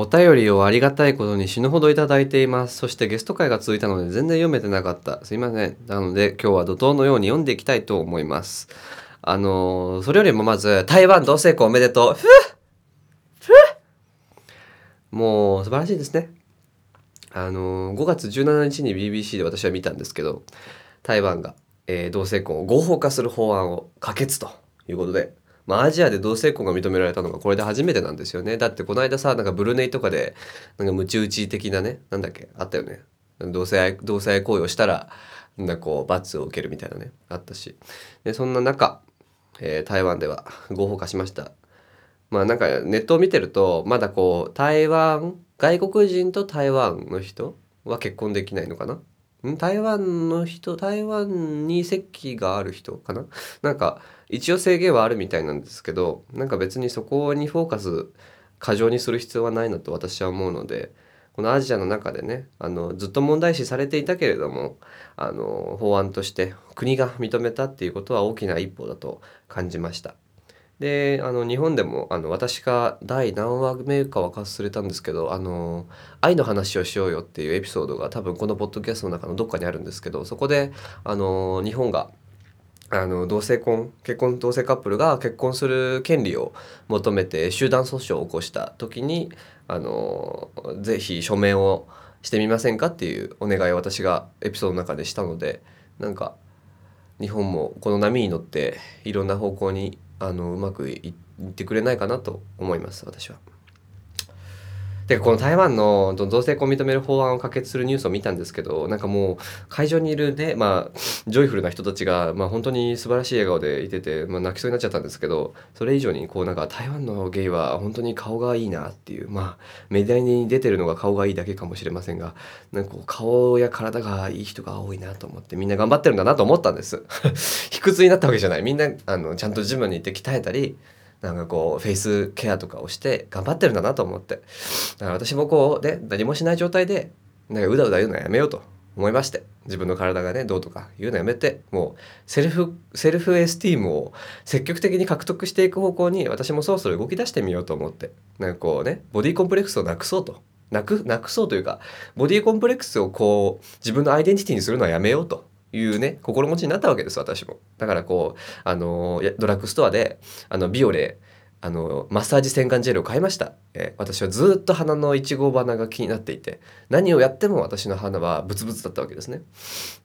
お便りをありがたいことに死ぬほどいただいています。そしてゲスト会が続いたので全然読めてなかった。すいません。なので今日は怒涛のように読んでいきたいと思います。あのーそれよりもまず、台湾同性婚おめでとう。ふふもう素晴らしいですね。あのー5月17日に BBC で私は見たんですけど、台湾が、えー同性婚を合法化する法案を可決ということで、まあ、アジアで同性婚が認められたのがこれで初めてなんですよね。だってこの間さ、なんかブルネイとかで、なんかムチ打ち的なね、なんだっけ、あったよね。同性愛、同性愛行為をしたら、なんかこう、罰を受けるみたいなね、あったし。で、そんな中、えー台湾では合法化しました。まあなんかネットを見てるとまだこう台湾外国人と台湾の人は結婚できないのかな？台湾の人台湾に籍がある人かな？なんか一応制限はあるみたいなんですけどなんか別にそこにフォーカス過剰にする必要はないなと私は思うのでこのアジアの中でねあのずっと問題視されていたけれどもあの法案として国が認めたっていうことは大きな一歩だと感じました。であの日本でもあの私が第何話目か忘れたんですけどあの愛の話をしようよっていうエピソードが多分このポッドキャストの中のどっかにあるんですけどそこであの日本があの同性婚結婚同性カップルが結婚する権利を求めて集団訴訟を起こした時にあのぜひ署名をしてみませんかっていうお願いを私がエピソードの中でしたのでなんか日本もこの波に乗っていろんな方向にあのうまくいってくれないかなと思います私は。でこの台湾の同性婚を認める法案を可決するニュースを見たんですけどなんかもう会場にいるねまあジョイフルな人たちが、まあ、本当に素晴らしい笑顔でいてて、まあ、泣きそうになっちゃったんですけどそれ以上にこうなんか台湾のゲイは本当に顔がいいなっていうまあメディアに出てるのが顔がいいだけかもしれませんがなんかこう顔や体がいい人が多いなと思ってみんな頑張ってるんだなと思ったんです。卑屈になったわけじゃない。みんなあのちゃんとジムに行って鍛えたりなんかこうフェイスケアとかをして頑張ってるんだなと思って。だから私もこうね何もしない状態でなんかうだうだ言うのはやめようと思いまして。自分の体がねどうとか言うのやめてもう self self-esteem を積極的に獲得していく方向に私もそろそろ動き出してみようと思って。なんかこうねボディコンプレックスをなくそうと。なくなくそうというかボディコンプレックスをこう自分のアイデンティティにするのはやめようと。いうね心持ちになったわけです私も。だからこうあのドラッグストアであのビオレあのマッサージ洗顔ジェルを買いました、え私はずっと鼻のいちご花が気になっていて。何をやっても私の鼻はブツブツだったわけですね。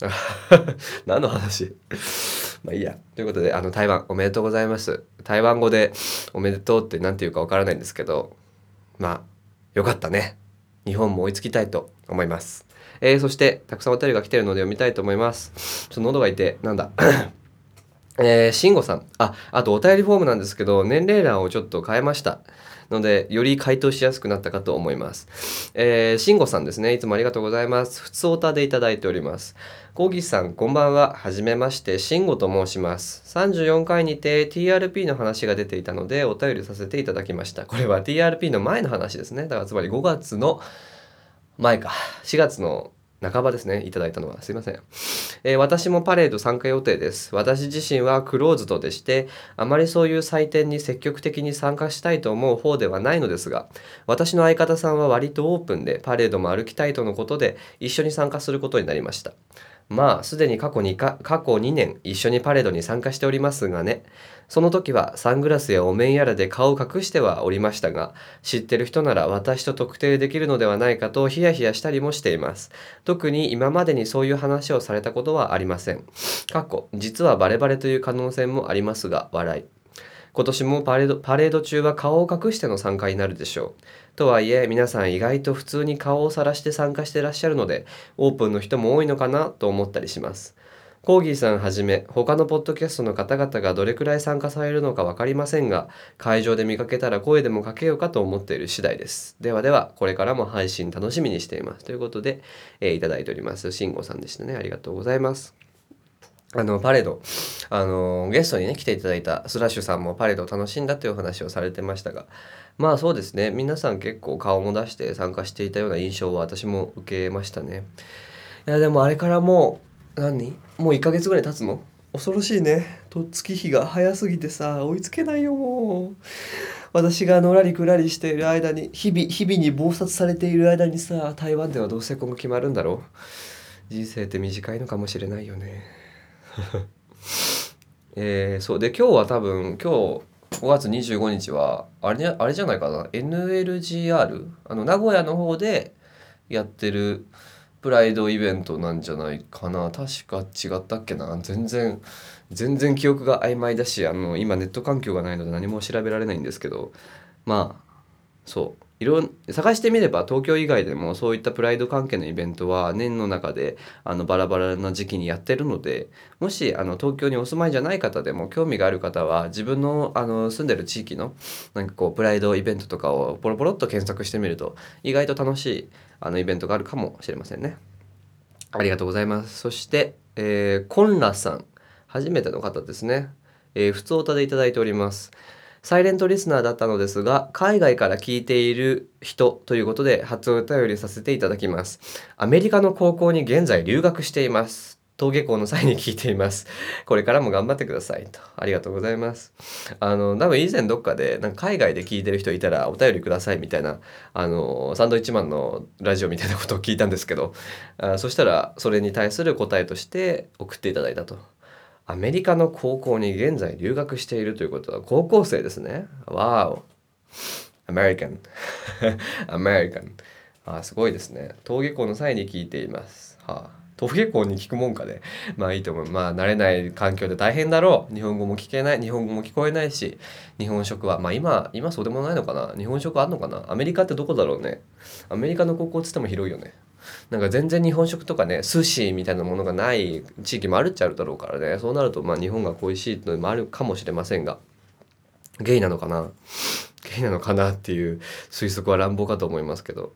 何の話？まあいいや。ということであの台湾おめでとうございます。台湾語でおめでとうって何て言うかわからないんですけどまあよかったね。日本も追いつきたいと思いますえーそしてたくさんお便りが来てるので読みたいと思いますちょっと喉が痛いなんだ？えー、慎吾さん。あ、あとお便りフォームなんですけど、年齢欄をちょっと変えました。ので、より回答しやすくなったかと思います。えー、慎吾さんですね。いつもありがとうございます。普通おたでいただいております。コーギさん、こんばんは。はじめまして、慎吾と申します。34回にて TRP の話が出ていたので、お便りさせていただきました。これは TRP の前の話ですね。だからつまり5月の前か。4月の半ばですね。いただいたのは。すいません。えー私もパレード参加予定です。私自身はクローズドでして、あまりそういう祭典に積極的に参加したいと思う方ではないのですが、私の相方さんは割とオープンで、パレードも歩きたいとのことで、一緒に参加することになりました。まあ、すでに過去にか過去2年一緒にパレードに参加しておりますがね、その時はサングラスやお面やらで顔を隠してはおりましたが、知ってる人なら私と特定できるのではないかとヒヤヒヤしたりもしています。特に今までにそういう話をされたことはありません。過去、実はバレバレという可能性もありますが、笑い。今年もパレードパレード中は顔を隠しての参加になるでしょう。とはいえ皆さん意外と普通に顔を晒して参加してらっしゃるのでオープンの人も多いのかなと思ったりします。コーギーさんはじめ他のポッドキャストの方々がどれくらい参加されるのか分かりませんが会場で見かけたら声でもかけようかと思っている次第です。ではではこれからも配信楽しみにしています。ということで、えーいただいております。慎吾さんでしたね。ありがとうございます。あのパレード。あのゲストにね来ていただいたスラッシュさんもパレードを楽しんだというお話をされてましたが。まあそうですね。皆さん結構顔も出して参加していたような印象は私も受けましたね。いやでもあれからもう何？もう1ヶ月ぐらい経つの？恐ろしいね。とっつき日が早すぎてさ追いつけないよもう。私がのらりくらりしている間に日々日々に忙殺されている間にさ台湾ではどうせ今後決まるんだろう。人生って短いのかもしれないよね。えー、そう。で今日は多分今日5月25日はあれあれじゃないかな？NLGR あの名古屋の方でやってるプライドイベントなんじゃないかな。確か違ったっけな？全然全然記憶が曖昧だしあの今ネット環境がないので何も調べられないんですけど。まあそう。いろ探してみれば東京以外でもそういったプライド関係のイベントは年の中であのバラバラな時期にやってるのでもしあの東京にお住まいじゃない方でも興味がある方は自分のあの住んでる地域のなんかこうプライドイベントとかをポロポロっと検索してみると意外と楽しいあのイベントがあるかもしれませんね。ありがとうございます。そして、えー、コンラさん初めての方ですね。えー、普通歌でいただいております。サイレントリスナーだったのですが、海外から聞いている人ということで初お便りさせていただきます。アメリカの高校に現在留学しています。登下校の際に聞いています。これからも頑張ってくださいと。ありがとうございます。あの、多分以前どっかで、なんか海外で聞いてる人いたらお便りくださいみたいな、あの、サンドイッチマンのラジオみたいなことを聞いたんですけど、あそしたらそれに対する答えとして送っていただいたと。アメリカの高校に現在留学しているということは高校生ですね。わお。アメリカン。アメリカン。あ、すごいですね。登下校の際に聞いています。はあ登下校に聞くもんかで、まあいいと思う。まあ慣れない環境で大変だろう。日本語も聞けない、日本語も聞こえないし、日本食は、まあ今、今そうでもないのかな。日本食あんのかな。アメリカってどこだろうね。アメリカの高校っつっても広いよね。なんか全然日本食とかね寿司みたいなものがない地域もあるっちゃあるだろうからねそうなるとまあ日本が恋しいのもあるかもしれませんがゲイなのかなゲイなのかなっていう推測は乱暴かと思いますけど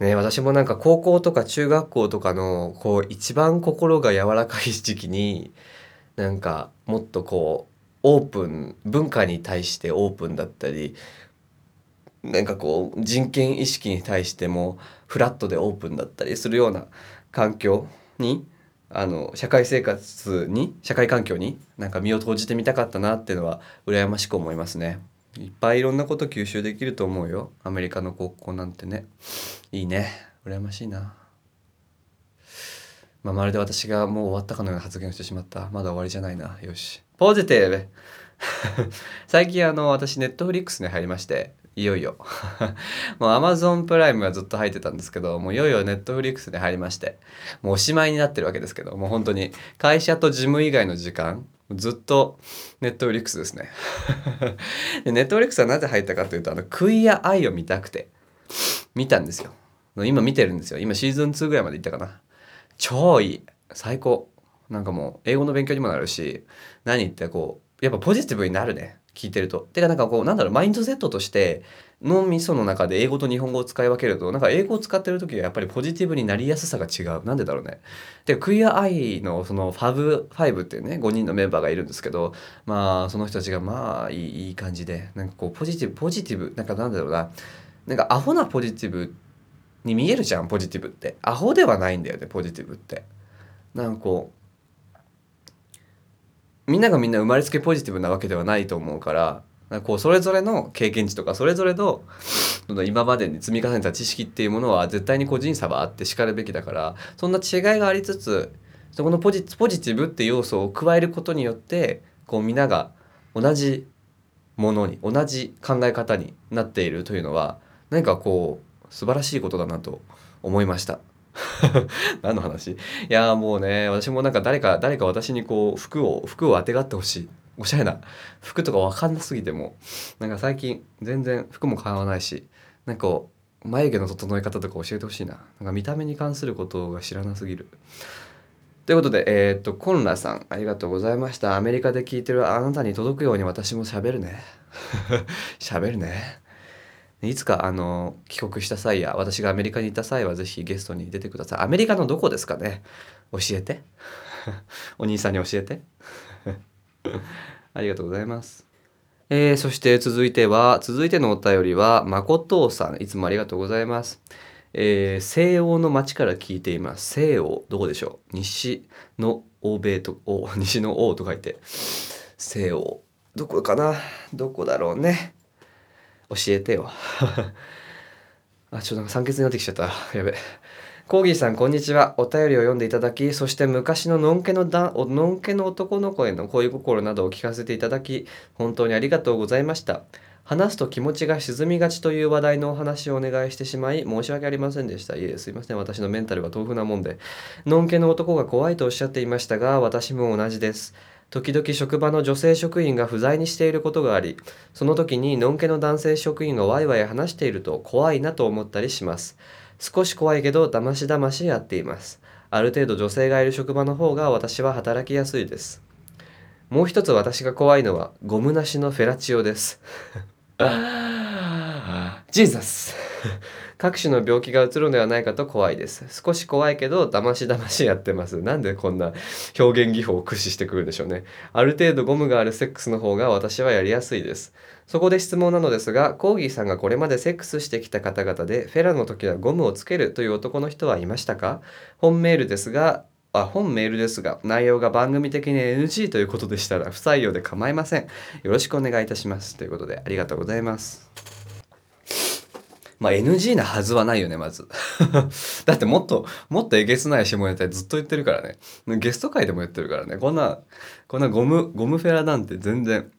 ね、私もなんか高校とか中学校とかのこう一番心が柔らかい時期になんかもっとこうオープン文化に対してオープンだったりなんかこう人権意識に対してもフラットでオープンだったりするような環境にあの社会生活に社会環境になんか身を投じてみたかったなっていうのは羨ましく思いますね。いっぱいいろんなこと吸収できると思うよ。アメリカの高校なんてね。いいね。羨ましいな、まあ、まるで私がもう終わったかのような発言をしてしまった。まだ終わりじゃないな。よし。ポジティブ。最近あの私ネットフリックスに入りまして。いよいよ。もう Amazon プライムはずっと入ってたんですけどもういよいよネットフリックスに入りましてもうおしまいになってるわけですけどもう本当に会社とジム以外の時間ずっとネットフリックスですね。でネットフリックスはなぜ入ったかというとあの Queer Eye を見たくて見たんですよ。今見てるんですよ。今シーズン2ぐらいまで行ったかな。超いい最高。なんかもう英語の勉強にもなるし何言ってこうやっぱポジティブになるね。聞いてると。てかなんかこうなんだろうマインドセットとして脳みその中で英語と日本語を使い分けるとなんか英語を使ってる時はやっぱりポジティブになりやすさが違う。なんでだろうね。でクイアアイのそのファブ5っていうね5人のメンバーがいるんですけどまあその人たちがまあいいいい感じでなんかこうポジティブポジティブなんかなんだろうななんかアホなポジティブに見えるじゃんポジティブって。アホではないんだよねポジティブって。なんかこうみんながみんな生まれつきポジティブなわけではないと思うからこうそれぞれの経験値とかそれぞれの今までに積み重ねた知識っていうものは絶対に個人差はあってしかるべきだからそんな違いがありつつそこのポジポジティブって要素を加えることによってこうみんなが同じものに同じ考え方になっているというのは何かこう素晴らしいことだなと思いました。何の話？いやもうね私もなんか誰か誰か私にこう服を服をあてがってほしい。おしゃれな。服とか分かんなすぎても。なんか最近全然服も買わないし。なんか眉毛の整え方とか教えてほしいな。なんか見た目に関することが知らなすぎる。ということで、えー、っと、コンラさん、ありがとうございました。アメリカで聞いてるあなたに届くように私も喋るね。喋るね。いつかあの帰国した際や私がアメリカに行った際はぜひゲストに出てください。アメリカのどこですかね？教えて。お兄さんに教えて。ありがとうございます。えー、そして続いては続いてのお便りはまことさん。いつもありがとうございます。えー、西欧の町から聞いています。西欧どこでしょう？西の欧米と 西の欧と書いて。西欧どこかな？どこだろうね？教えてよ。あちょっとなんか酸欠になってきちゃった。やべ。コーギーさんこんにちは。お便りを読んでいただきそして昔ののんけのだのんけの男の子への恋心などを聞かせていただき本当にありがとうございました。話すと気持ちが沈みがちという話題のお話をお願いしてしまい申し訳ありませんでした。いえすいません。私のメンタルが豆腐なもんで。のんけの男が怖いとおっしゃっていましたが私も同じです。時々職場の女性職員が不在にしていることがありその時にのんけの男性職員がワイワイ話していると怖いなと思ったりします。少し怖いけどだましだましやっています。ある程度女性がいる職場の方が私は働きやすいです。もう一つ私が怖いのはゴムなしのフェラチオです。ジーザス各種の病気がうつるのではないかと怖いです。少し怖いけどだましだましやってます。なんでこんな表現技法を駆使してくるんでしょうね。ある程度ゴムがあるセックスの方が私はやりやすいです。そこで質問なのですがコーギーさんがこれまでセックスしてきた方々でフェラの時はゴムをつけるという男の人はいましたか？本メールですがあ本メールですが内容が番組的に NG ということでしたら不採用で構いません。よろしくお願いいたします。ということでありがとうございます。まあ NG なはずはないよねまず。だってもっともっとえげつない下ネタずっと言ってるからね。ゲスト会でも言ってるからね。こんなこんなゴムゴムフェラなんて全然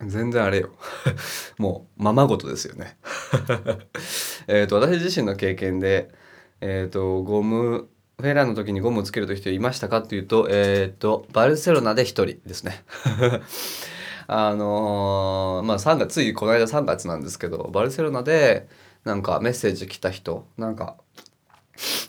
全然あれよ。もうままごとですよね。えっと私自身の経験でえっ、ー、とゴムフェラーの時にゴムをつけると人いましたかっていうとえっ、ー、とバルセロナで1人ですね。あのー、まあ3月ついこの間3月なんですけどバルセロナでなんかメッセージ来た人なんか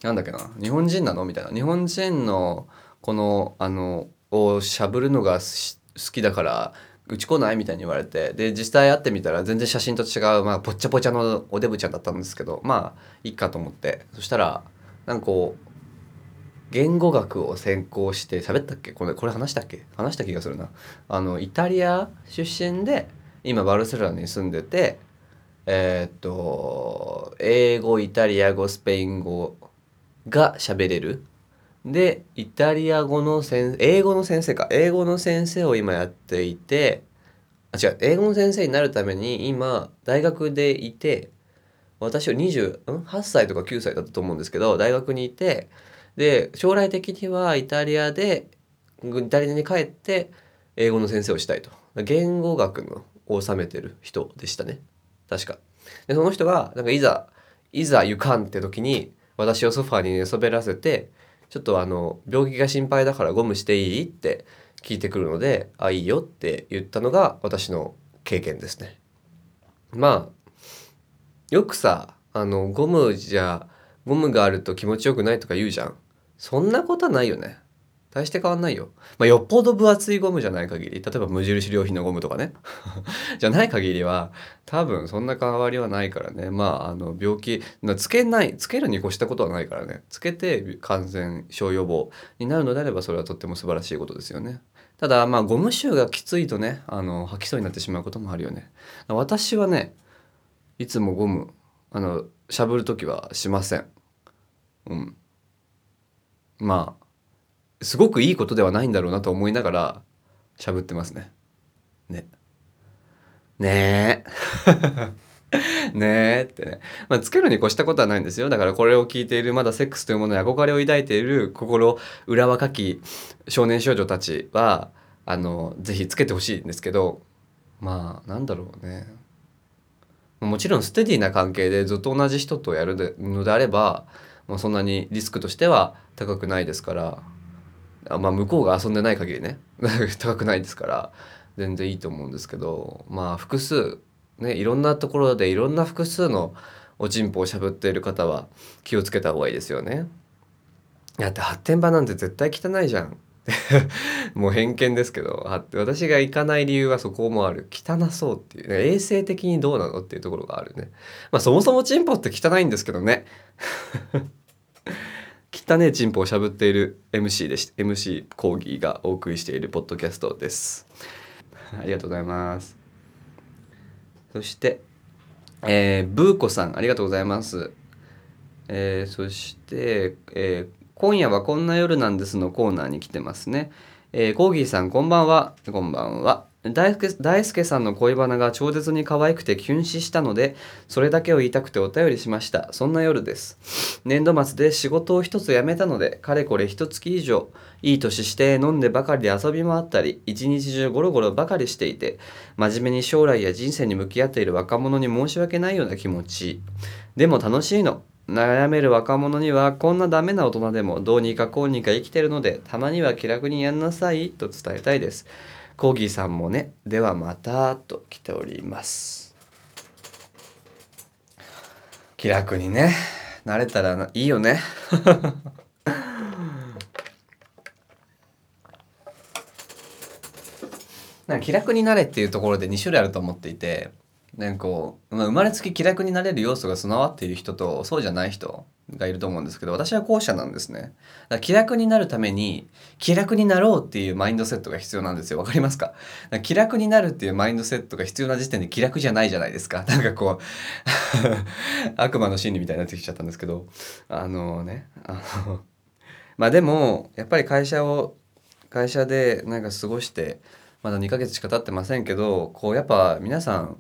なんだっけな日本人なの？みたいな。日本人のこのあのをしゃぶるのが好きだからうち来ない？みたいに言われて。で実際会ってみたら全然写真と違う、まあ、ぽっちゃぽちゃのおデブちゃんだったんですけどまあいいかと思って。そしたらなんかこう言語学を専攻して喋ったっけ？これこれ話したっけ？話した気がするな。あのイタリア出身で今バルセロナに住んでてえー、っと英語イタリア語スペイン語が喋れる。でイタリア語の先英語の先生か。英語の先生を今やっていてあ違う。英語の先生になるために今大学でいて私は28歳とか9歳だったと思うんですけど大学にいてで将来的にはイタリアでイタリアに帰って英語の先生をしたいと。言語学のを収めてる人でしたね。確か。でその人がなんかいざいざ行かんって時に私をソファーに寝そべらせてちょっとあの病気が心配だからゴムしていいって聞いてくるのであいいよって言ったのが私の経験ですね。まあよくさあのゴムじゃゴムがあると気持ちよくないとか言うじゃん。そんなことはないよね。大して変わんないよ。まあ、よっぽど分厚いゴムじゃない限り、例えば無印良品のゴムとかね。じゃない限りは、多分そんな変わりはないからね。まあ、あの、病気、つけない、つけるに越したことはないからね。つけて感染症予防になるのであれば、それはとっても素晴らしいことですよね。ただ、まあ、ゴム臭がきついとね、あの、吐きそうになってしまうこともあるよね。私はね、いつもゴム、あの、しゃぶる時はしません。うん。まあ、すごくいいことではないんだろうなと思いながらしゃぶってますね。ね。ねえ。ねえってね。まあ、つけるに越したことはないんですよ。だからこれを聞いているまだセックスというものに憧れを抱いている心裏若き少年少女たちは、あの、ぜひつけてほしいんですけど、まあ、なんだろうね。もちろんステディな関係でずっと同じ人とやるのであれば、もうそんなにリスクとしては高くないですからあまあ向こうが遊んでない限りね。高くないですから。全然いいと思うんですけど。まあ複数ねいろんなところでいろんな複数のおちんぽをしゃぶっている方は気をつけた方がいいですよね。だって発展場なんて絶対汚いじゃん。もう偏見ですけど。私が行かない理由はそこもある。汚そうっていう、ね、衛生的にどうなのっていうところがあるね。まあそもそもチンポって汚いんですけどね。汚ねチンポをしゃぶっている MC でし MC コーギーがお送りしているポッドキャストですありがとうございますそしてえー、ブーコさんありがとうございますえー、そして、えー、今夜はこんな夜なんですのコーナーに来てますね。えー、コーギーさんこんばんは。こんばんは。大輔大輔さんの恋バナが超絶に可愛くてキュン死したのでそれだけを言いたくてお便りしました。そんな夜です。年度末で仕事を一つ辞めたのでかれこれ一月以上いい年して飲んでばかりで遊び回ったり一日中ゴロゴロばかりしていて真面目に将来や人生に向き合っている若者に申し訳ないような気持ち。でも楽しいの。悩める若者にはこんなダメな大人でもどうにかこうにか生きてるのでたまには気楽にやんなさい。と伝えたいです。コーギーさんもねではまたと来ております。気楽にねなれたらいいよね。なんか気楽になれっていうところで2種類あると思っていてなんかこう、まあ、生まれつき気楽になれる要素が備わっている人とそうじゃない人がいると思うんですけど私は後者なんですね。気楽になるために気楽になろうっていうマインドセットが必要なんですよ。わかりますか？気楽になるっていうマインドセットが必要な時点で気楽じゃないじゃないですか。なんかこう 悪魔の心理みたいになってきちゃったんですけど。あのねあのまあでもやっぱり会社を会社でなんか過ごしてまだ2ヶ月しか経ってませんけどこうやっぱ皆さん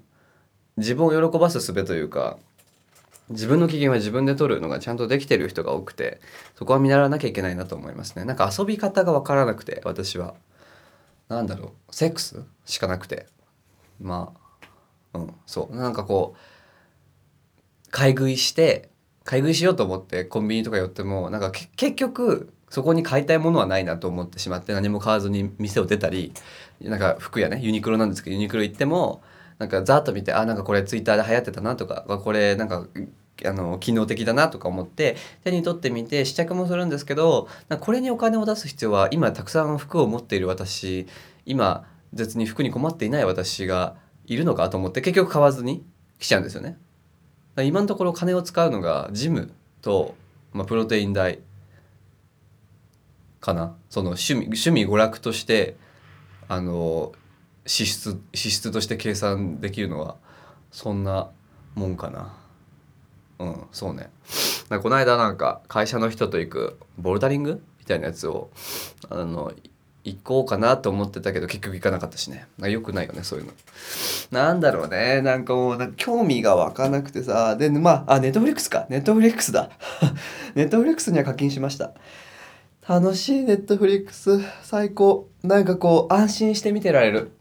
自分を喜ばす術というか自分の機嫌は自分で取るのがちゃんとできてる人が多くてそこは見習わなきゃいけないなと思いますね。なんか遊び方が分からなくて私は。なんだろう。セックスしかなくて。まあうんそう。なんかこう買い食いして買い食いしようと思ってコンビニとか寄ってもなんか結局そこに買いたいものはないなと思ってしまって何も買わずに店を出たりなんか服やねユニクロなんですけどユニクロ行ってもなんかざっと見てあなんかこれツイッターで流行ってたなとかこれなんかあの機能的だなとか思って手に取ってみて試着もするんですけどこれにお金を出す必要は今たくさん服を持っている私今絶に服に困っていない私がいるのかと思って結局買わずに来ちゃうんですよね。今のところ金を使うのがジムと、まあ、プロテイン代かなその趣味趣味娯楽としてあの支出支出として計算できるのはそんなもんかな。うんそうね。この間なんか会社の人と行くボルダリングみたいなやつをあの行こうかなと思ってたけど結局行かなかったしね。よくないよねそういうの。なんだろうね。なんかもうなんか興味が湧かなくてさ。でまああネットフリックスか。ネットフリックスだ。ネットフリックスには課金しました。楽しいネットフリックス。最高。なんかこう安心して見てられる。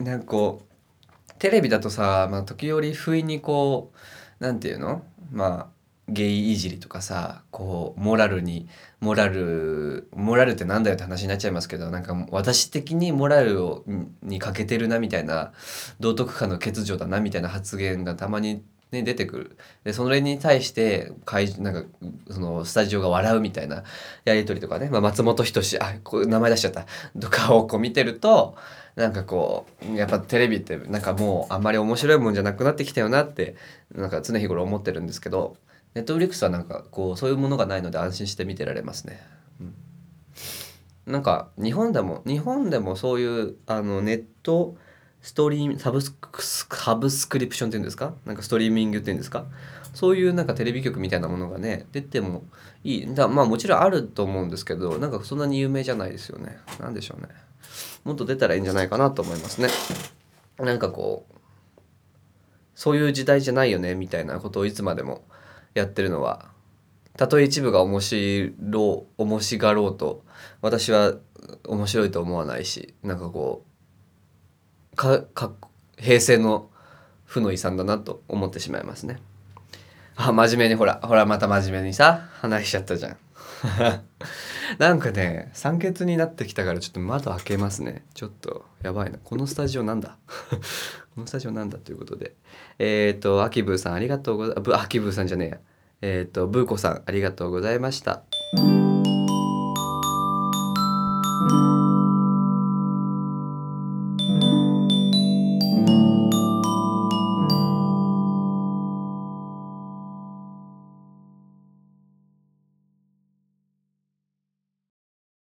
なんかこうテレビだとさ、まあ、時折不意にこうなんていうの？まあゲイいじりとかさこうモラルにモラルモラルってなんだよって話になっちゃいますけどなんか私的にモラルをに欠けてるなみたいな道徳感の欠如だなみたいな発言がたまにね、出てくる。でそれに対して会なんかそのスタジオが笑うみたいなやり取りとかね、まあ、松本人志あこう名前出しちゃった。とかをこう見てるとなんかこうやっぱテレビってなんかもうあんまり面白いもんじゃなくなってきたよなってなんか常日頃思ってるんですけどネットフリックスはなんかこうそういうものがないので安心して見てられますね。うん。なんか日本でも日本でもそういうあのネットストリーサブスサブスクリプションっていうんですか？なんかストリーミングっていうんですか？そういうなんかテレビ局みたいなものがね出てもいい。だまあもちろんあると思うんですけどなんかそんなに有名じゃないですよね。なんでしょうね。もっと出たらいいんじゃないかなと思いますね。なんかこうそういう時代じゃないよねみたいなことをいつまでもやってるのはたとえ一部が面白面白がろうと私は面白いと思わないしなんかこうかか平成の負の遺産だなと思ってしまいますね。あ真面目にほらほらまた真面目にさ話しちゃったじゃん。なんかね酸欠になってきたからちょっと窓開けますね。ちょっとやばいな。このスタジオなんだ？このスタジオなんだということで。えっ、ー、とアキブーさんありがとうございますアキブーさんじゃねえや。えっ、ー、とブーコさんありがとうございました。